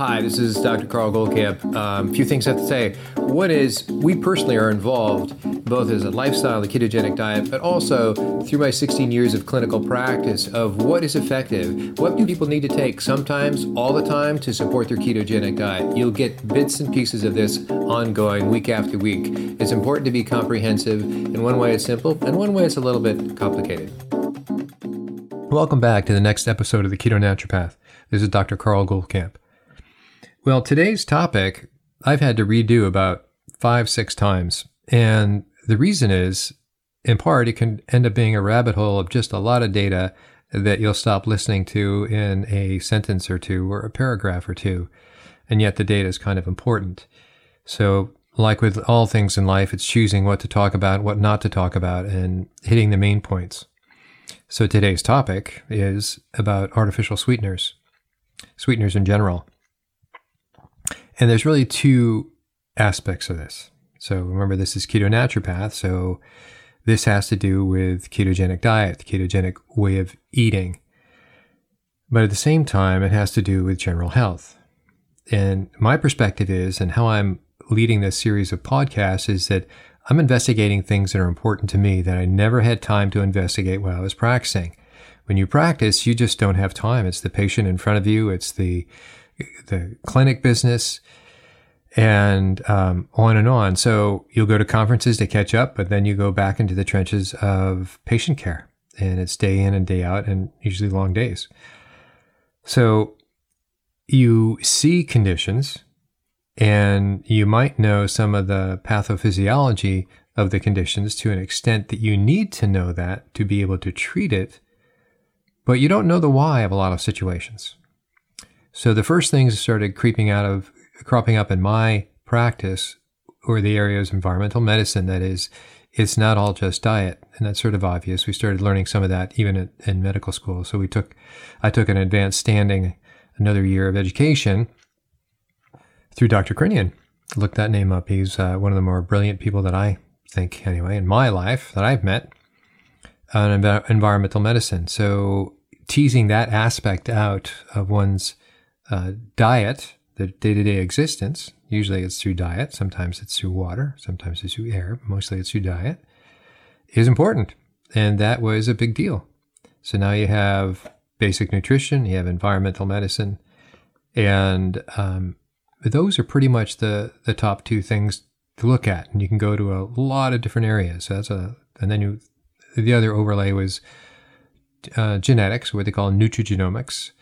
Hi, this is Dr. Carl Goldkamp. Um, a few things I have to say. One is we personally are involved both as a lifestyle, the ketogenic diet, but also through my 16 years of clinical practice of what is effective. What do people need to take sometimes, all the time to support their ketogenic diet? You'll get bits and pieces of this ongoing week after week. It's important to be comprehensive. In one way, it's simple, and one way, it's a little bit complicated. Welcome back to the next episode of the Keto Naturopath. This is Dr. Carl Goldkamp. Well, today's topic I've had to redo about five, six times. And the reason is, in part, it can end up being a rabbit hole of just a lot of data that you'll stop listening to in a sentence or two or a paragraph or two. And yet the data is kind of important. So, like with all things in life, it's choosing what to talk about, what not to talk about, and hitting the main points. So, today's topic is about artificial sweeteners, sweeteners in general. And there's really two aspects of this. So remember, this is keto naturopath. So this has to do with ketogenic diet, the ketogenic way of eating. But at the same time, it has to do with general health. And my perspective is, and how I'm leading this series of podcasts is that I'm investigating things that are important to me that I never had time to investigate while I was practicing. When you practice, you just don't have time. It's the patient in front of you. It's the the clinic business, and um, on and on. So you'll go to conferences to catch up, but then you go back into the trenches of patient care, and it's day in and day out, and usually long days. So you see conditions, and you might know some of the pathophysiology of the conditions to an extent that you need to know that to be able to treat it, but you don't know the why of a lot of situations. So the first things started creeping out of cropping up in my practice or the area of environmental medicine. That is, it's not all just diet, and that's sort of obvious. We started learning some of that even at, in medical school. So we took, I took an advanced standing, another year of education through Dr. Crinnion. Look that name up. He's uh, one of the more brilliant people that I think, anyway, in my life that I've met on environmental medicine. So teasing that aspect out of one's uh, diet, the day to day existence, usually it's through diet, sometimes it's through water, sometimes it's through air, mostly it's through diet, is important. And that was a big deal. So now you have basic nutrition, you have environmental medicine, and um, those are pretty much the, the top two things to look at. And you can go to a lot of different areas. So that's a, and then you, the other overlay was uh, genetics, what they call nutrigenomics.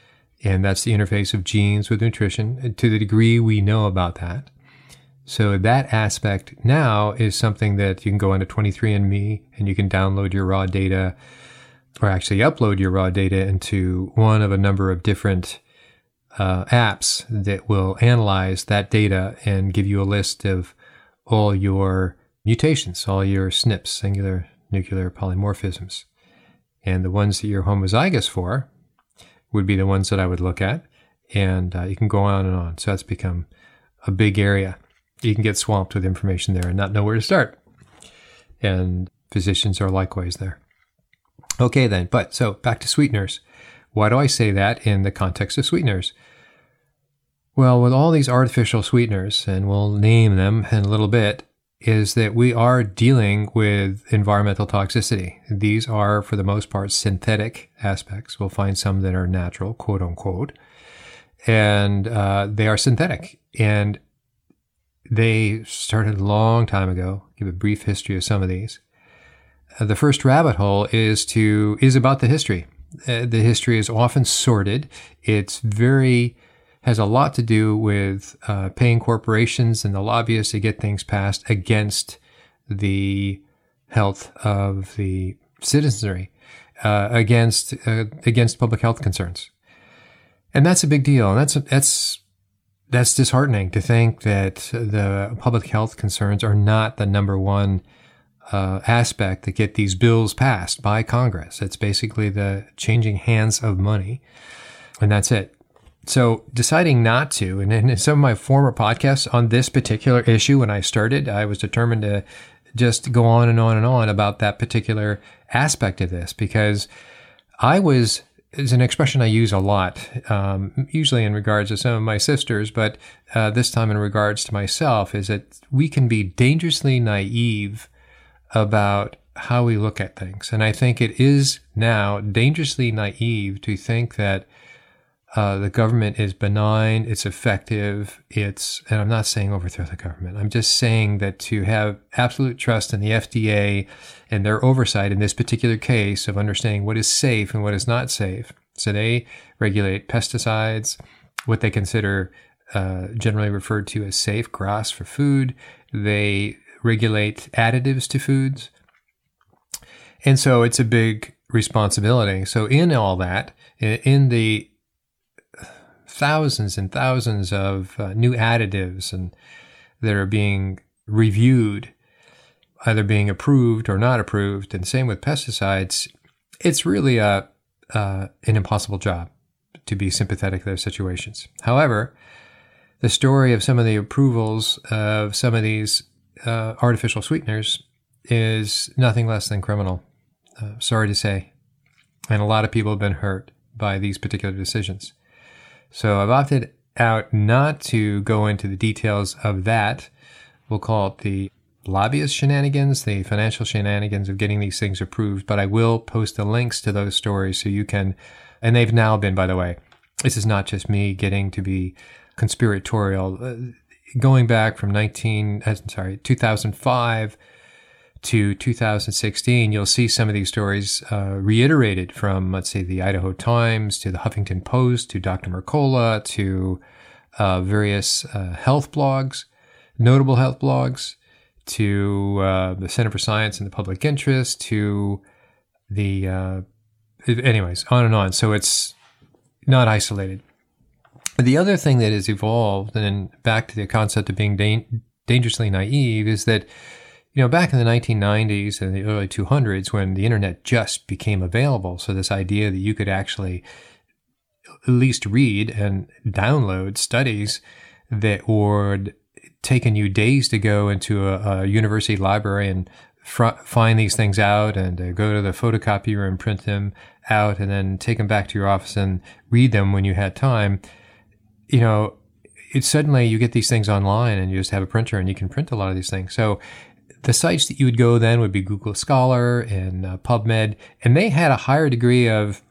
And that's the interface of genes with nutrition to the degree we know about that. So that aspect now is something that you can go onto 23andMe and you can download your raw data or actually upload your raw data into one of a number of different uh, apps that will analyze that data and give you a list of all your mutations, all your SNPs, singular nuclear polymorphisms. And the ones that you're homozygous for, would be the ones that I would look at. And uh, you can go on and on. So that's become a big area. You can get swamped with information there and not know where to start. And physicians are likewise there. Okay, then. But so back to sweeteners. Why do I say that in the context of sweeteners? Well, with all these artificial sweeteners, and we'll name them in a little bit, is that we are dealing with environmental toxicity. These are, for the most part, synthetic aspects. We'll find some that are natural, quote unquote, and uh, they are synthetic. And they started a long time ago. Give a brief history of some of these. Uh, the first rabbit hole is to is about the history. Uh, the history is often sordid. It's very has a lot to do with uh, paying corporations and the lobbyists to get things passed against the health of the citizenry, uh, against uh, against public health concerns, and that's a big deal. And that's that's that's disheartening to think that the public health concerns are not the number one uh, aspect that get these bills passed by Congress. It's basically the changing hands of money, and that's it. So deciding not to, and in some of my former podcasts on this particular issue, when I started, I was determined to just go on and on and on about that particular aspect of this because I was is an expression I use a lot, um, usually in regards to some of my sisters, but uh, this time in regards to myself, is that we can be dangerously naive about how we look at things. And I think it is now dangerously naive to think that uh, the government is benign, it's effective, it's, and I'm not saying overthrow the government. I'm just saying that to have absolute trust in the FDA and their oversight in this particular case of understanding what is safe and what is not safe. So they regulate pesticides, what they consider uh, generally referred to as safe GRAS for food. They regulate additives to foods. And so it's a big responsibility. So in all that, in the thousands and thousands of uh, new additives and that are being reviewed, either being approved or not approved, and same with pesticides, it's really a uh, an impossible job to be sympathetic to those situations. However, the story of some of the approvals of some of these uh, artificial sweeteners is nothing less than criminal. Uh, sorry to say. And a lot of people have been hurt by these particular decisions. So I've opted out not to go into the details of that. We'll call it the lobbyist shenanigans, the financial shenanigans of getting these things approved, but I will post the links to those stories so you can, and they've now been, by the way, this is not just me getting to be conspiratorial. Uh, going back from 19, uh, sorry, 2005 to 2016, you'll see some of these stories uh, reiterated from, let's say, the Idaho Times to the Huffington Post to Dr. Mercola to uh, various uh, health blogs, notable health blogs, to uh, the Center for Science and the Public Interest, to the, uh, anyways, on and on. So it's not isolated. The other thing that has evolved, and back to the concept of being da- dangerously naive, is that you know, back in the 1990s and the early 200s, when the internet just became available, so this idea that you could actually at least read and download studies that would taken you days to go into a, a university library and fr- find these things out and uh, go to the photocopier and print them out and then take them back to your office and read them when you had time. You know, it's suddenly you get these things online and you just have a printer and you can print a lot of these things. So the sites that you would go then would be Google Scholar and uh, PubMed, and they had a higher degree of,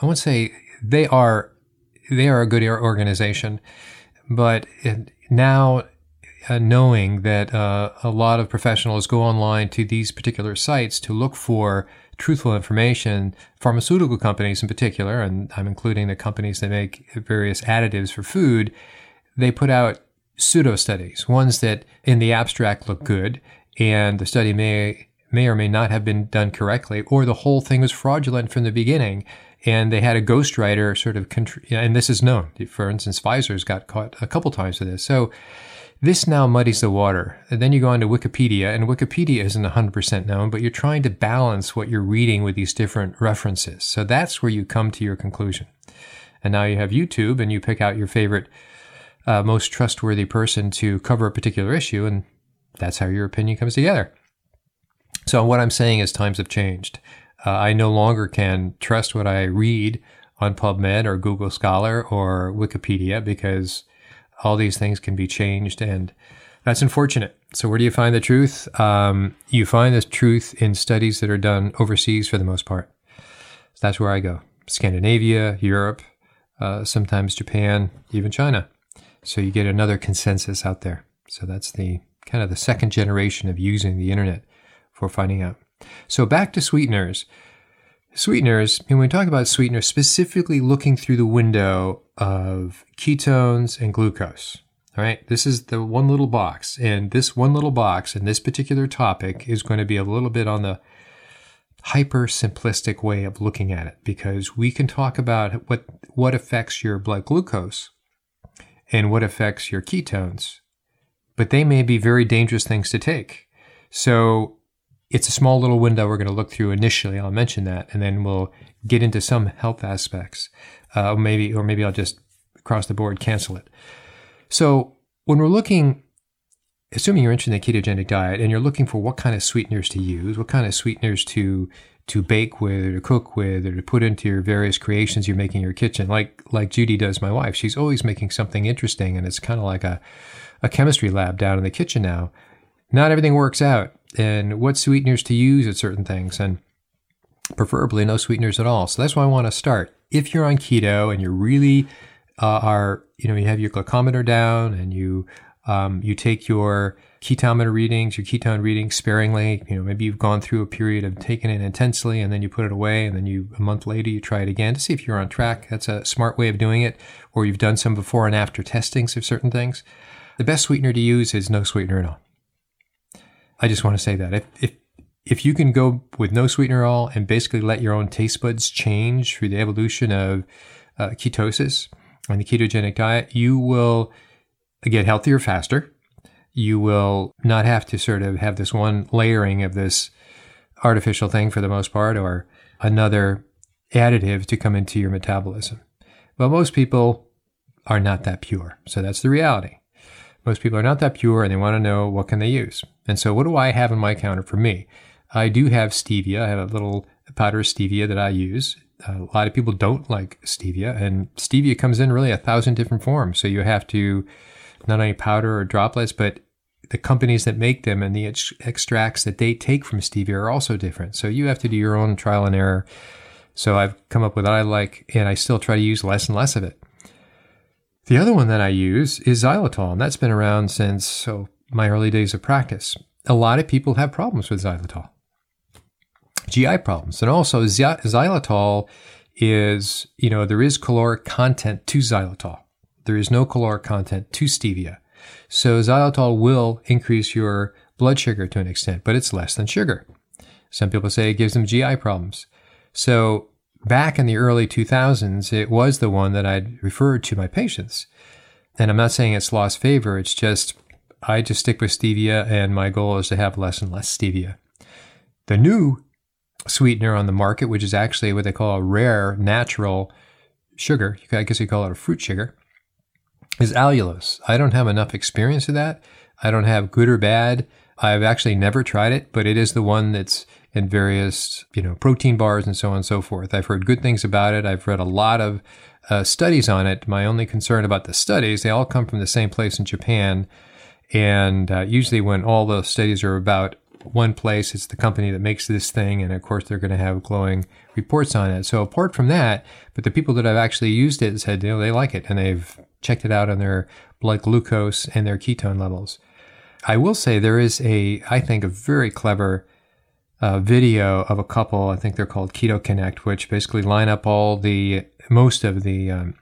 I won't say they are, they are a good organization, but now uh, knowing that uh, a lot of professionals go online to these particular sites to look for truthful information, pharmaceutical companies in particular, and I'm including the companies that make various additives for food, they put out pseudo studies, ones that in the abstract look good and the study may may or may not have been done correctly, or the whole thing was fraudulent from the beginning, and they had a ghostwriter sort of, and this is known. For instance, Pfizer's got caught a couple times for this. So this now muddies the water. And then you go on to Wikipedia, and Wikipedia isn't 100% known, but you're trying to balance what you're reading with these different references. So that's where you come to your conclusion. And now you have YouTube, and you pick out your favorite, uh, most trustworthy person to cover a particular issue, and that's how your opinion comes together. So, what I'm saying is, times have changed. Uh, I no longer can trust what I read on PubMed or Google Scholar or Wikipedia because all these things can be changed, and that's unfortunate. So, where do you find the truth? Um, you find the truth in studies that are done overseas for the most part. So that's where I go Scandinavia, Europe, uh, sometimes Japan, even China. So, you get another consensus out there. So, that's the kind of the second generation of using the internet for finding out. So back to sweeteners. Sweeteners, and when we talk about sweeteners, specifically looking through the window of ketones and glucose. All right, this is the one little box, and this one little box and this particular topic is going to be a little bit on the hyper simplistic way of looking at it because we can talk about what what affects your blood glucose and what affects your ketones but they may be very dangerous things to take. So it's a small little window we're going to look through initially. I'll mention that, and then we'll get into some health aspects. Uh, maybe, or maybe I'll just across the board cancel it. So when we're looking assuming you're interested in the ketogenic diet and you're looking for what kind of sweeteners to use, what kind of sweeteners to to bake with or to cook with or to put into your various creations you're making in your kitchen, like like Judy does, my wife. She's always making something interesting, and it's kind of like a a chemistry lab down in the kitchen now. Not everything works out, and what sweeteners to use at certain things, and preferably no sweeteners at all. So that's why I want to start. If you're on keto and you're really uh, are you know you have your glucometer down and you um, you take your ketometer readings, your ketone readings sparingly. You know, maybe you've gone through a period of taking it intensely and then you put it away and then you, a month later, you try it again to see if you're on track. That's a smart way of doing it. Or you've done some before and after testings of certain things. The best sweetener to use is no sweetener at all. I just want to say that if, if, if you can go with no sweetener at all and basically let your own taste buds change through the evolution of uh, ketosis and the ketogenic diet, you will get healthier faster. You will not have to sort of have this one layering of this artificial thing for the most part or another additive to come into your metabolism. But most people are not that pure. So that's the reality. Most people are not that pure and they want to know what can they use. And so what do I have in my counter for me? I do have stevia. I have a little powder of stevia that I use. a lot of people don't like stevia and stevia comes in really a thousand different forms. So you have to not only powder or droplets, but the companies that make them and the ex- extracts that they take from stevia are also different. So you have to do your own trial and error. So I've come up with what I like, and I still try to use less and less of it. The other one that I use is xylitol, and that's been around since so my early days of practice. A lot of people have problems with xylitol, GI problems, and also xylitol is you know there is caloric content to xylitol. There is no caloric content to stevia. So xylitol will increase your blood sugar to an extent, but it's less than sugar. Some people say it gives them GI problems. So back in the early 2000s, it was the one that I'd referred to my patients. And I'm not saying it's lost favor. It's just, I just stick with stevia and my goal is to have less and less stevia. The new sweetener on the market, which is actually what they call a rare natural sugar, I guess you call it a fruit sugar, is allulose. I don't have enough experience of that. I don't have good or bad. I've actually never tried it, but it is the one that's in various, you know, protein bars and so on and so forth. I've heard good things about it. I've read a lot of uh, studies on it. My only concern about the studies, they all come from the same place in Japan. And uh, usually when all the studies are about one place, it's the company that makes this thing. And of course, they're going to have glowing reports on it. So apart from that, but the people that have actually used it said, you know, they like it and they've checked it out on their blood glucose and their ketone levels. I will say there is a, I think, a very clever uh, video of a couple. I think they're called Keto Connect, which basically line up all the most of the um,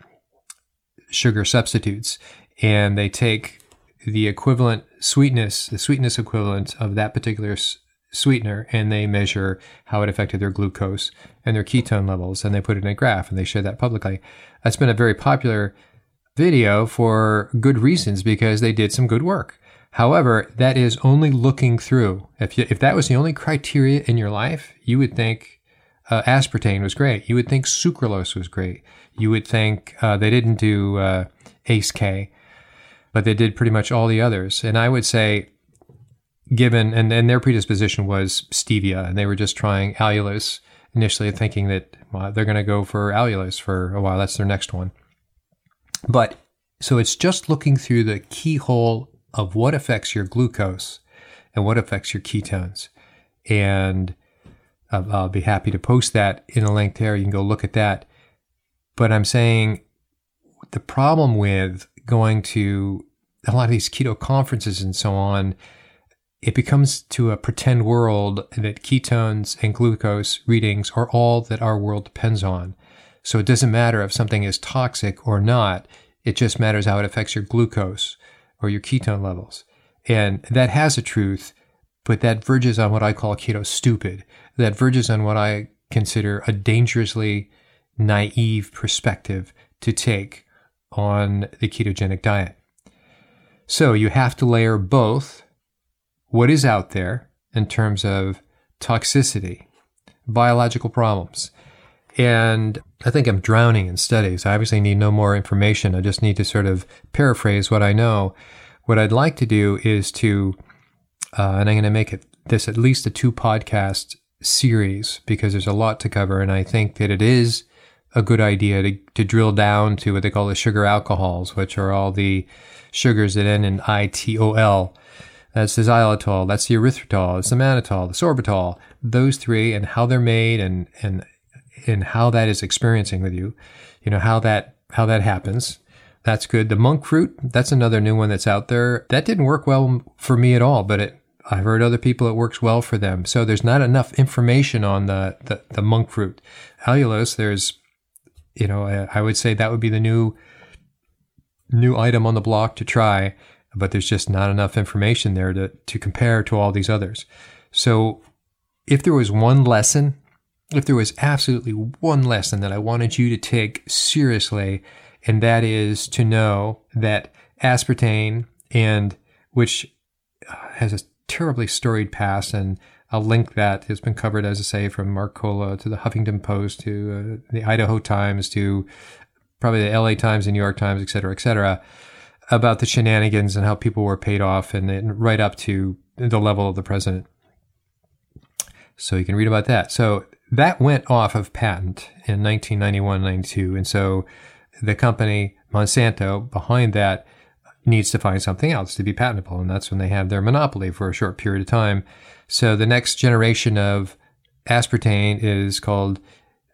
sugar substitutes, and they take the equivalent sweetness, the sweetness equivalent of that particular s- sweetener, and they measure how it affected their glucose and their ketone levels, and they put it in a graph, and they share that publicly. That's been a very popular video for good reasons because they did some good work. However, that is only looking through. If, you, if that was the only criteria in your life, you would think uh, aspartame was great. You would think sucralose was great. You would think uh, they didn't do uh, ACE-K, but they did pretty much all the others. And I would say, given, and, and their predisposition was stevia, and they were just trying allulose initially, thinking that well, they're going to go for allulose for a while. That's their next one. But so it's just looking through the keyhole of what affects your glucose and what affects your ketones. And uh, I'll be happy to post that in a link there. You can go look at that. But I'm saying the problem with going to a lot of these keto conferences and so on, it becomes to a pretend world that ketones and glucose readings are all that our world depends on. So it doesn't matter if something is toxic or not. It just matters how it affects your glucose or your ketone levels. And that has a truth, but that verges on what I call keto stupid. That verges on what I consider a dangerously naive perspective to take on the ketogenic diet. So you have to layer both what is out there in terms of toxicity, biological problems, and I think I'm drowning in studies. I obviously need no more information. I just need to sort of paraphrase what I know, what I'd like to do is to, uh, and I'm going to make it this at least a two podcast series because there's a lot to cover. And I think that it is a good idea to, to drill down to what they call the sugar alcohols, which are all the sugars that end in ITOL. That's the xylitol, that's the erythritol, it's the mannitol, the sorbitol, those three and how they're made and, and, and how that is experiencing with you, you know, how that, how that happens. That's good. The monk fruit, that's another new one that's out there. That didn't work well for me at all, but it, I've heard other people it works well for them. So there's not enough information on the, the, the monk fruit. Allulose, there's, you know, I would say that would be the new, new item on the block to try, but there's just not enough information there to, to compare to all these others. So if there was one lesson, if there was absolutely one lesson that I wanted you to take seriously, and that is to know that aspartame and which has a terribly storied past and I'll link that. It's been covered, as I say, from Mercola to the Huffington Post to uh, the Idaho Times to probably the LA Times, the New York Times, et cetera, et cetera, about the shenanigans and how people were paid off and, and right up to the level of the president. So you can read about that. So that went off of patent in 1991, 92. And so the company Monsanto behind that needs to find something else to be patentable. And that's when they have their monopoly for a short period of time. So the next generation of aspartame is called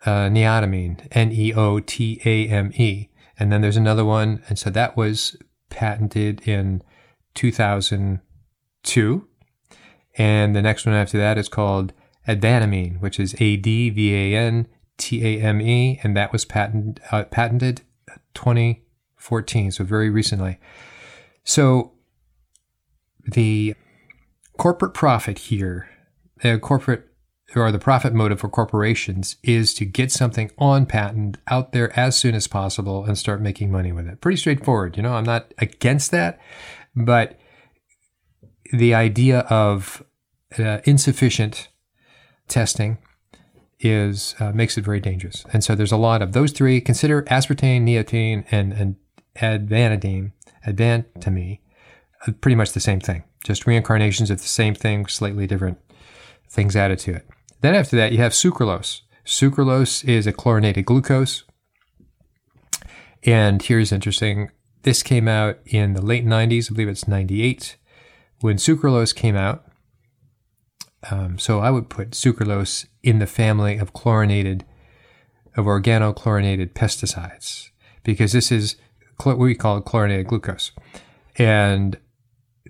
uh, neotamine, N E O T A M E. And then there's another one. And so that was patented in 2002. And the next one after that is called Advantamine, which is A D V A N T A M E. And that was patent, uh, patented 2014, so very recently. So the corporate profit here, the corporate or the profit motive for corporations is to get something on patent out there as soon as possible and start making money with it. Pretty straightforward. You know, I'm not against that, but the idea of uh, insufficient testing is uh, makes it very dangerous. And so there's a lot of those three. Consider aspartame, neotine, and, and advanadine, advantamine, uh, pretty much the same thing. Just reincarnations of the same thing, slightly different things added to it. Then after that, you have sucralose. Sucralose is a chlorinated glucose. And here's interesting. This came out in the late 90s. I believe it's 98. When sucralose came out, um, so I would put sucralose in the family of chlorinated, of organochlorinated pesticides, because this is what we call chlorinated glucose. And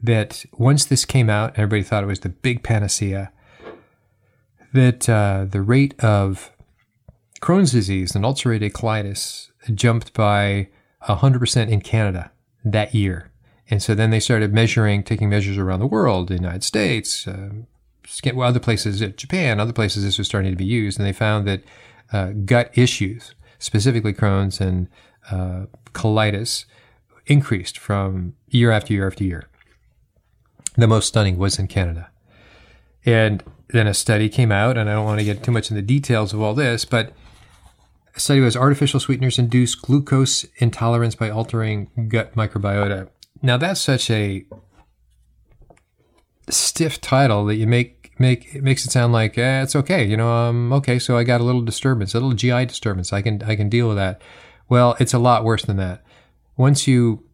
that once this came out, everybody thought it was the big panacea, that uh, the rate of Crohn's disease and ulcerative colitis jumped by 100% in Canada that year. And so then they started measuring, taking measures around the world, the United States, uh, well, other places, Japan, other places, this was starting to be used, and they found that uh, gut issues, specifically Crohn's and uh, colitis, increased from year after year after year. The most stunning was in Canada. And then a study came out, and I don't want to get too much in the details of all this, but a study was artificial sweeteners induce glucose intolerance by altering gut microbiota. Now, that's such a stiff title that you make make it makes it sound like eh, it's okay. You know, um, okay, so I got a little disturbance, a little GI disturbance. I can I can deal with that. Well, it's a lot worse than that. Once you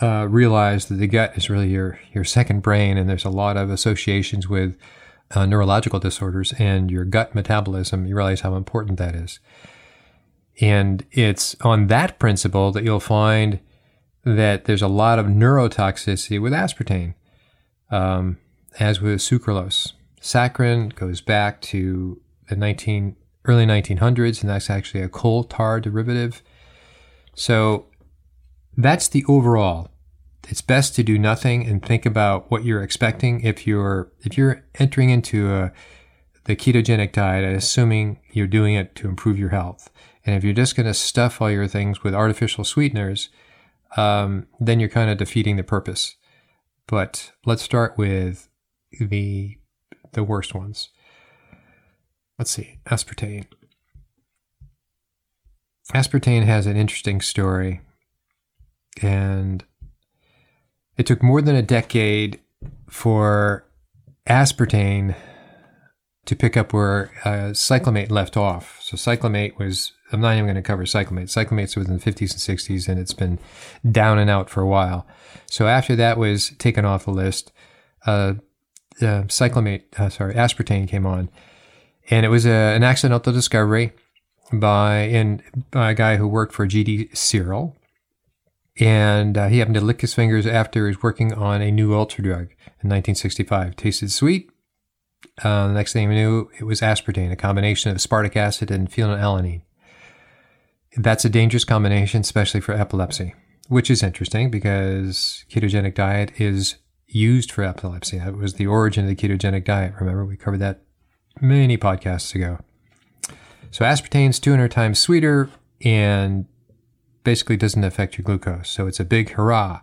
uh, realize that the gut is really your your second brain, and there's a lot of associations with uh, neurological disorders and your gut metabolism, you realize how important that is. And it's on that principle that you'll find that there's a lot of neurotoxicity with aspartame, um, as with sucralose. Saccharin goes back to the 19 early 1900s, and that's actually a coal tar derivative. So that's the overall. It's best to do nothing and think about what you're expecting if you're if you're entering into a the ketogenic diet, assuming you're doing it to improve your health. And if you're just going to stuff all your things with artificial sweeteners, um, then you're kind of defeating the purpose. But let's start with the the worst ones. Let's see, aspartame. Aspartame has an interesting story, and it took more than a decade for aspartame to pick up where uh, cyclamate left off. So cyclamate was, I'm not even going to cover cyclamate. Cyclamate's was in the 50s and 60s and it's been down and out for a while. So after that was taken off the list, uh, uh, cyclamate, uh, sorry, aspartame came on. And it was a, an accidental discovery by, in, by a guy who worked for G.D. Searle. And uh, he happened to lick his fingers after he was working on a new ulcer drug in 1965. Tasted sweet, uh, the next thing we knew, it was aspartame, a combination of aspartic acid and phenylalanine. That's a dangerous combination, especially for epilepsy, which is interesting because ketogenic diet is used for epilepsy. That was the origin of the ketogenic diet. Remember, we covered that many podcasts ago. So aspartame is 200 times sweeter and basically doesn't affect your glucose. So it's a big hurrah.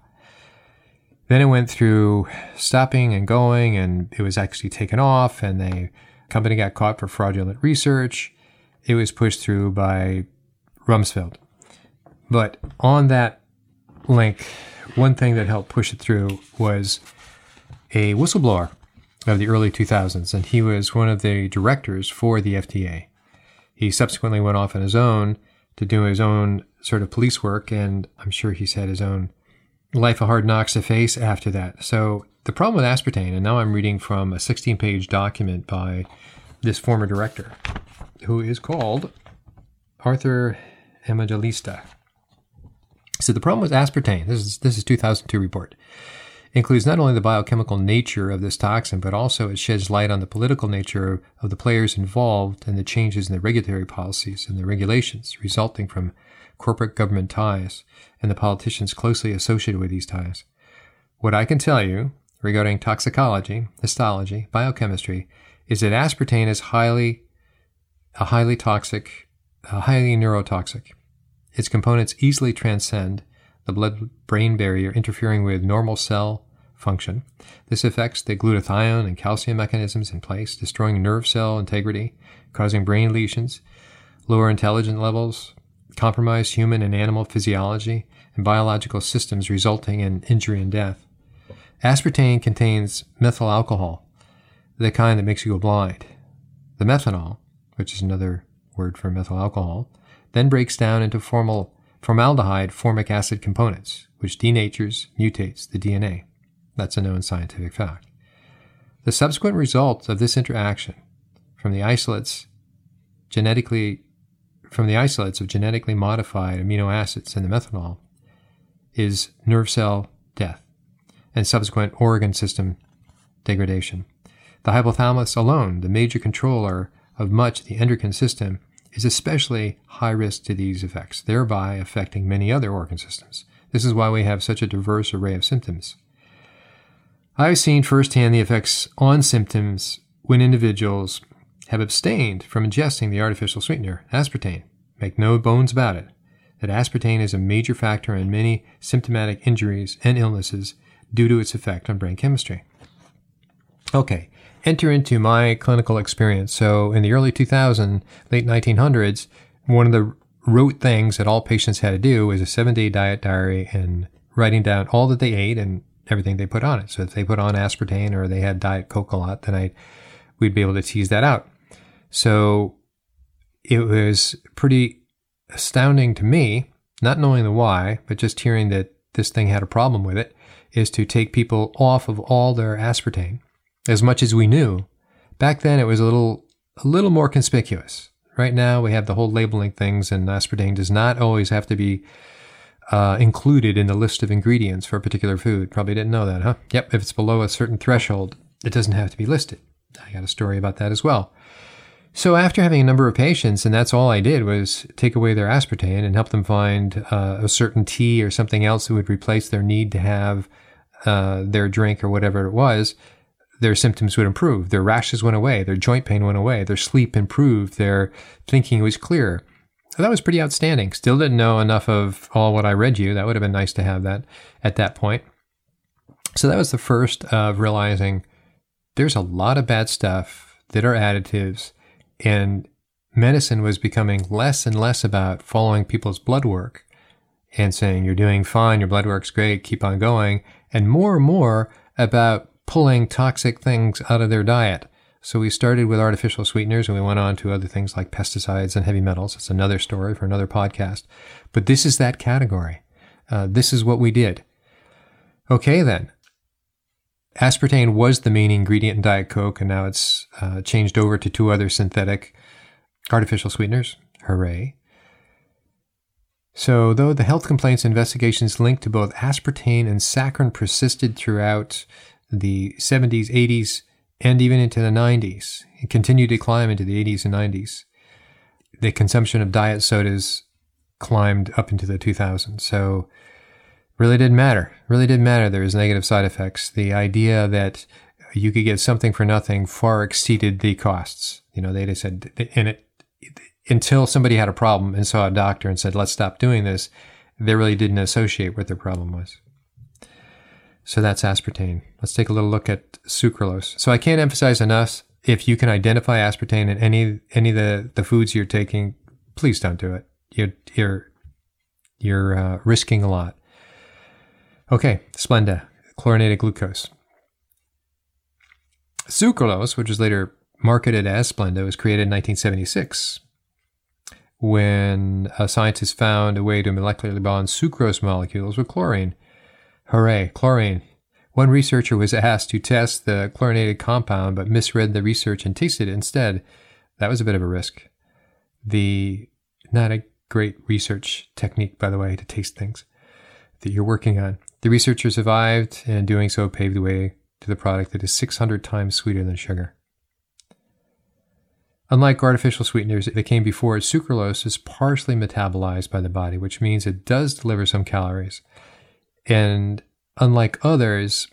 Then it went through stopping and going, and it was actually taken off, and the company got caught for fraudulent research. It was pushed through by Rumsfeld. But on that link, one thing that helped push it through was a whistleblower of the early 2000s, and he was one of the directors for the FDA. He subsequently went off on his own to do his own sort of police work, and I'm sure he's had his own life of hard knocks to face after that. So the problem with aspartame, and now I'm reading from a 16 page document by this former director, who is called Arthur Evangelista. So the problem with aspartame, this is this is 2002 report, includes not only the biochemical nature of this toxin, but also it sheds light on the political nature of the players involved and the changes in the regulatory policies and the regulations resulting from corporate government ties and the politicians closely associated with these ties. What I can tell you regarding toxicology, histology, biochemistry is that aspartame is highly a highly toxic, a highly neurotoxic. Its components easily transcend the blood-brain barrier, interfering with normal cell function. This affects the glutathione and calcium mechanisms in place, destroying nerve cell integrity, causing brain lesions, lower intelligence levels, compromised human and animal physiology and biological systems resulting in injury and death. Aspartame contains methyl alcohol, the kind that makes you go blind. The methanol, which is another word for methyl alcohol, then breaks down into formal, formaldehyde formic acid components, which denatures, mutates the DNA. That's a known scientific fact. The subsequent results of this interaction from the isolates genetically from the isolates of genetically modified amino acids in the methanol is nerve cell death and subsequent organ system degradation. The hypothalamus alone, the major controller of much of the endocrine system, is especially high risk to these effects, thereby affecting many other organ systems. This is why we have such a diverse array of symptoms. I've seen firsthand the effects on symptoms when individuals have abstained from ingesting the artificial sweetener, aspartame. Make no bones about it that aspartame is a major factor in many symptomatic injuries and illnesses due to its effect on brain chemistry. Okay, enter into my clinical experience. So, in the early 2000s, late 1900s, one of the rote things that all patients had to do was a seven day diet diary and writing down all that they ate and everything they put on it. So, if they put on aspartame or they had Diet Coke a lot, then I, we'd be able to tease that out. So, it was pretty astounding to me, not knowing the why, but just hearing that this thing had a problem with it, is to take people off of all their aspartame as much as we knew. Back then, it was a little a little more conspicuous. Right now, we have the whole labeling things, and aspartame does not always have to be uh, included in the list of ingredients for a particular food. Probably didn't know that, huh? Yep, if it's below a certain threshold, it doesn't have to be listed. I got a story about that as well. So after having a number of patients, and that's all I did was take away their aspartame and help them find uh, a certain tea or something else that would replace their need to have uh, their drink or whatever it was, their symptoms would improve. Their rashes went away. Their joint pain went away. Their sleep improved. Their thinking was clear. So that was pretty outstanding. Still didn't know enough of all what I read you. That would have been nice to have that at that point. So that was the first of realizing there's a lot of bad stuff that are additives and medicine was becoming less and less about following people's blood work and saying, you're doing fine, your blood work's great, keep on going, and more and more about pulling toxic things out of their diet. So we started with artificial sweeteners and we went on to other things like pesticides and heavy metals. It's another story for another podcast. But this is that category. Uh, this is what we did. Okay, then. Aspartame was the main ingredient in Diet Coke, and now it's uh, changed over to two other synthetic artificial sweeteners. Hooray. So, though the health complaints investigations linked to both aspartame and saccharin persisted throughout the 70s, 80s, and even into the 90s, it continued to climb into the 80s and 90s. The consumption of diet sodas climbed up into the 2000s. So, really didn't matter. Really didn't matter. There was negative side effects. The idea that you could get something for nothing far exceeded the costs. You know, they just said, and it, until somebody had a problem and saw a doctor and said, let's stop doing this, they really didn't associate what their problem was. So that's aspartame. Let's take a little look at sucralose. So I can't emphasize enough if you can identify aspartame in any any of the, the foods you're taking, please don't do it. You're you're you're uh, risking a lot. Okay, Splenda, chlorinated glucose. Sucralose, which was later marketed as Splenda, was created in 1976 when a scientist found a way to molecularly bond sucrose molecules with chlorine. Hooray, chlorine. One researcher was asked to test the chlorinated compound but misread the research and tasted it instead. That was a bit of a risk. The not a great research technique, by the way, to taste things that you're working on. The researcher survived and doing so paved the way to the product that is 600 times sweeter than sugar. Unlike artificial sweeteners that came before sucralose is partially metabolized by the body, which means it does deliver some calories. And unlike others,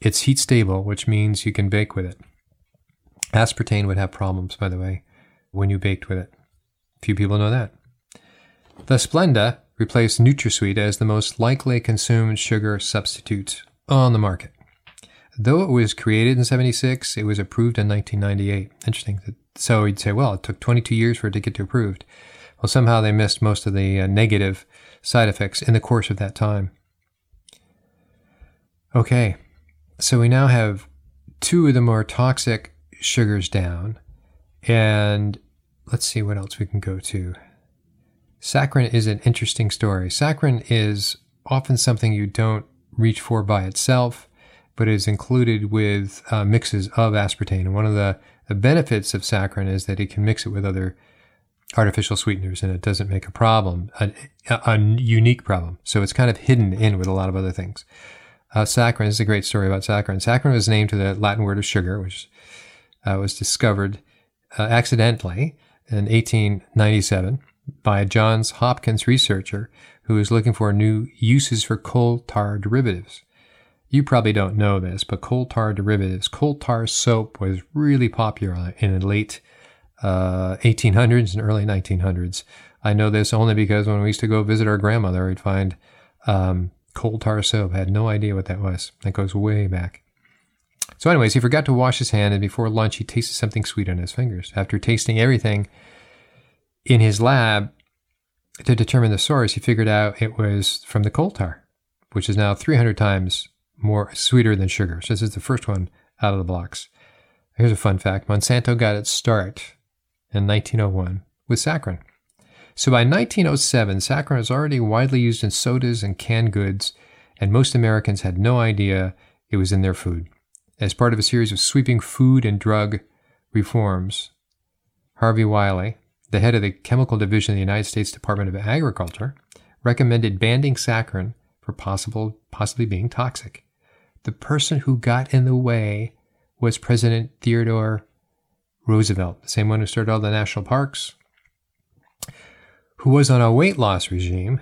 it's heat stable, which means you can bake with it. Aspartame would have problems, by the way, when you baked with it. Few people know that. The Splenda replaced NutraSweet as the most likely consumed sugar substitute on the market. Though it was created in 76, it was approved in 1998. Interesting. So you'd say, well, it took 22 years for it to get approved. Well, somehow they missed most of the uh, negative side effects in the course of that time. Okay, so we now have two of the more toxic sugars down. And let's see what else we can go to. Saccharin is an interesting story. Saccharin is often something you don't reach for by itself, but is included with uh, mixes of aspartame. And one of the, the benefits of saccharin is that it can mix it with other artificial sweeteners and it doesn't make a problem, a, a, unique problem. So it's kind of hidden in with a lot of other things. Uh, saccharin is a great story about saccharin. Saccharin was named to the Latin word of sugar, which uh, was discovered uh, accidentally in 1897 by a Johns Hopkins researcher who was looking for new uses for coal tar derivatives. You probably don't know this, but coal tar derivatives, coal tar soap was really popular in the late uh, 1800s and early 1900s. I know this only because when we used to go visit our grandmother, we'd find um, coal tar soap. I had no idea what that was. That goes way back. So, anyways, he forgot to wash his hand, and before lunch, he tasted something sweet on his fingers. After tasting everything in his lab to determine the source, he figured out it was from the coal tar, which is now 300 times more sweeter than sugar. So, this is the first one out of the blocks. Here's a fun fact Monsanto got its start in 1901 with saccharin. So by 1907, saccharin was already widely used in sodas and canned goods, and most Americans had no idea it was in their food. As part of a series of sweeping food and drug reforms, Harvey Wiley, the head of the chemical division of the United States Department of Agriculture, recommended banning saccharin for possible possibly being toxic. The person who got in the way was President Theodore Roosevelt, the same one who started all the national parks, who was on a weight loss regime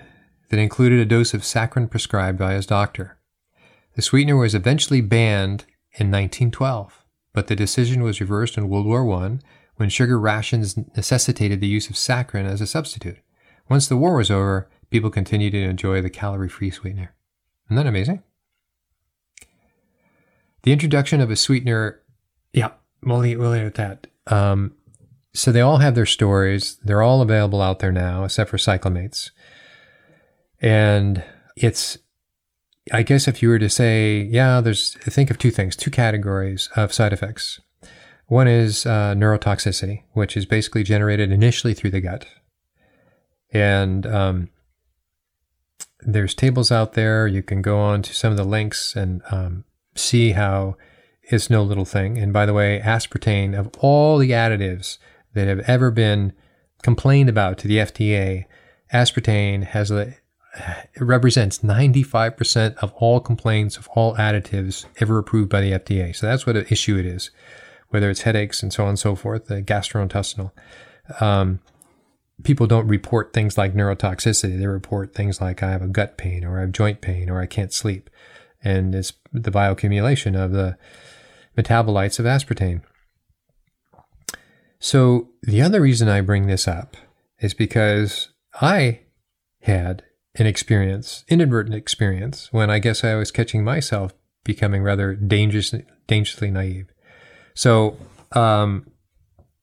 that included a dose of saccharin prescribed by his doctor. The sweetener was eventually banned in 1912, but the decision was reversed in World War I when sugar rations necessitated the use of saccharin as a substitute. Once the war was over, people continued to enjoy the calorie free sweetener. Isn't that amazing? The introduction of a sweetener, yeah, we'll leave, we'll it at that. Um, so they all have their stories. They're all available out there now, except for Cyclamates. And it's I guess if you were to say, yeah, there's, think of two things, two categories of side effects. One is uh, neurotoxicity, which is basically generated initially through the gut. And um, there's tables out there. You can go on to some of the links and um, see how it's no little thing. And by the way, aspartame, of all the additives that have ever been complained about to the FDA, aspartame has a represents 95% of all complaints of all additives ever approved by the FDA. So that's what an issue it is, whether it's headaches and so on and so forth, the gastrointestinal. Um, people don't report things like neurotoxicity. They report things like I have a gut pain or I have joint pain or I can't sleep. And it's the bioaccumulation of the metabolites of aspartame. So the other reason I bring this up is because I had an experience, inadvertent experience, when I guess I was catching myself becoming rather dangerous, dangerously naive. So um,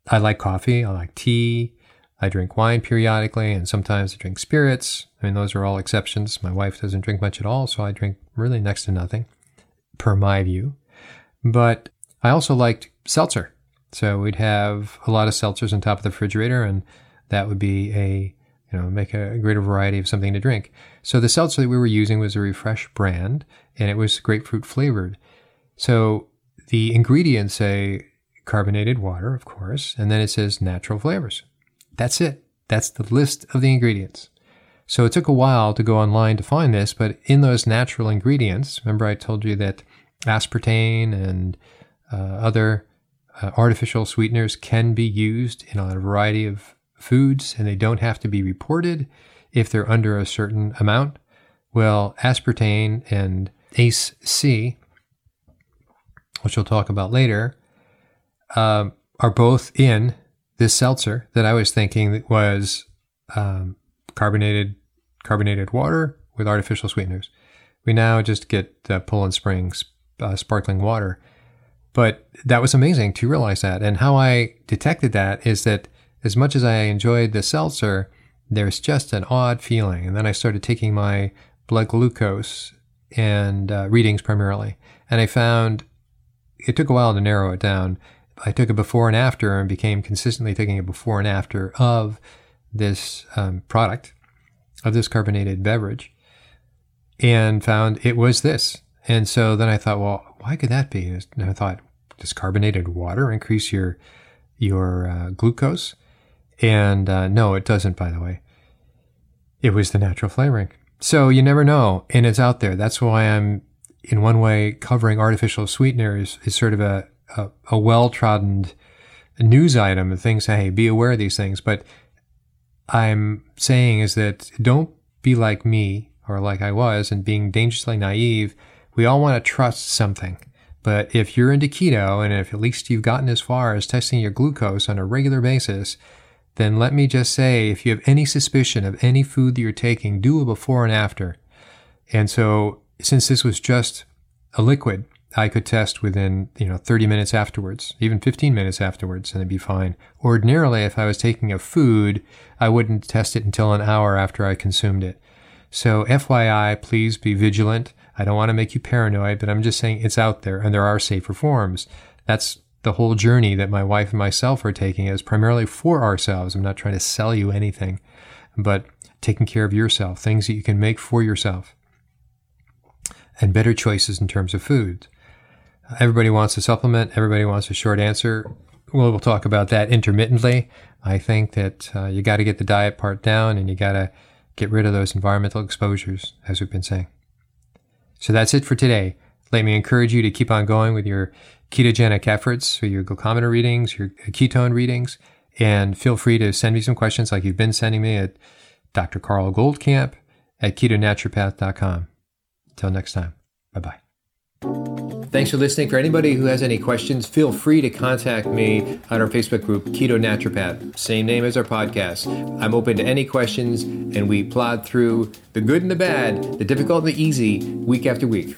I like coffee, I like tea, I drink wine periodically, and sometimes I drink spirits. I mean, those are all exceptions. My wife doesn't drink much at all, so I drink really next to nothing, per my view. But I also liked seltzer. So we'd have a lot of seltzers on top of the refrigerator, and that would be a, you know, make a greater variety of something to drink. So the seltzer that we were using was a Refreshe brand, and it was grapefruit flavored. So the ingredients say carbonated water, of course, and then it says natural flavors. That's it. That's the list of the ingredients. So it took a while to go online to find this, but in those natural ingredients, remember I told you that aspartame and uh, other uh, artificial sweeteners can be used in a variety of foods and they don't have to be reported if they're under a certain amount. Well, aspartame and ACE C, which we'll talk about later, um, are both in this seltzer that I was thinking was um, carbonated carbonated water with artificial sweeteners. We now just get uh, Poland Springs uh, sparkling water. But that was amazing to realize that. And how I detected that is that as much as I enjoyed the seltzer, there's just an odd feeling. And then I started taking my blood glucose and uh, readings primarily. And I found it took a while to narrow it down. I took a before and after and became consistently taking a before and after of this um, product, of this carbonated beverage, and found it was this. And so then I thought, well, why could that be? And I thought, does carbonated water increase your your uh, glucose? And uh, no, it doesn't. By the way, it was the natural flavoring. So you never know, and it's out there. That's why I'm, in one way, covering artificial sweeteners is sort of a a, a well trodden news item of things. Hey, be aware of these things. But I'm saying is that don't be like me or like I was and being dangerously naive. We all want to trust something. But if you're into keto and if at least you've gotten as far as testing your glucose on a regular basis, then let me just say if you have any suspicion of any food that you're taking, do a before and after. And so, since this was just a liquid, I could test within, you know, 30 minutes afterwards, even 15 minutes afterwards, and it'd be fine. Ordinarily, if I was taking a food, I wouldn't test it until an hour after I consumed it. So, FYI, please be vigilant. I don't want to make you paranoid, but I'm just saying it's out there and there are safer forms. That's the whole journey that my wife and myself are taking is primarily for ourselves. I'm not trying to sell you anything, but taking care of yourself, things that you can make for yourself, and better choices in terms of food. Everybody wants a supplement. Everybody wants a short answer. Well, we'll talk about that intermittently. I think that uh, you got to get the diet part down and you got to get rid of those environmental exposures, as we've been saying. So that's it for today. Let me encourage you to keep on going with your ketogenic efforts, or your glucometer readings, your ketone readings, and feel free to send me some questions like you've been sending me at Dr. Karl Goldkamp at ketonaturopath.com. Until next time, bye bye. Thanks for listening. For anybody who has any questions, feel free to contact me on our Facebook group, Keto Naturopath, same name as our podcast. I'm open to any questions, and we plod through the good and the bad, the difficult and the easy, week after week.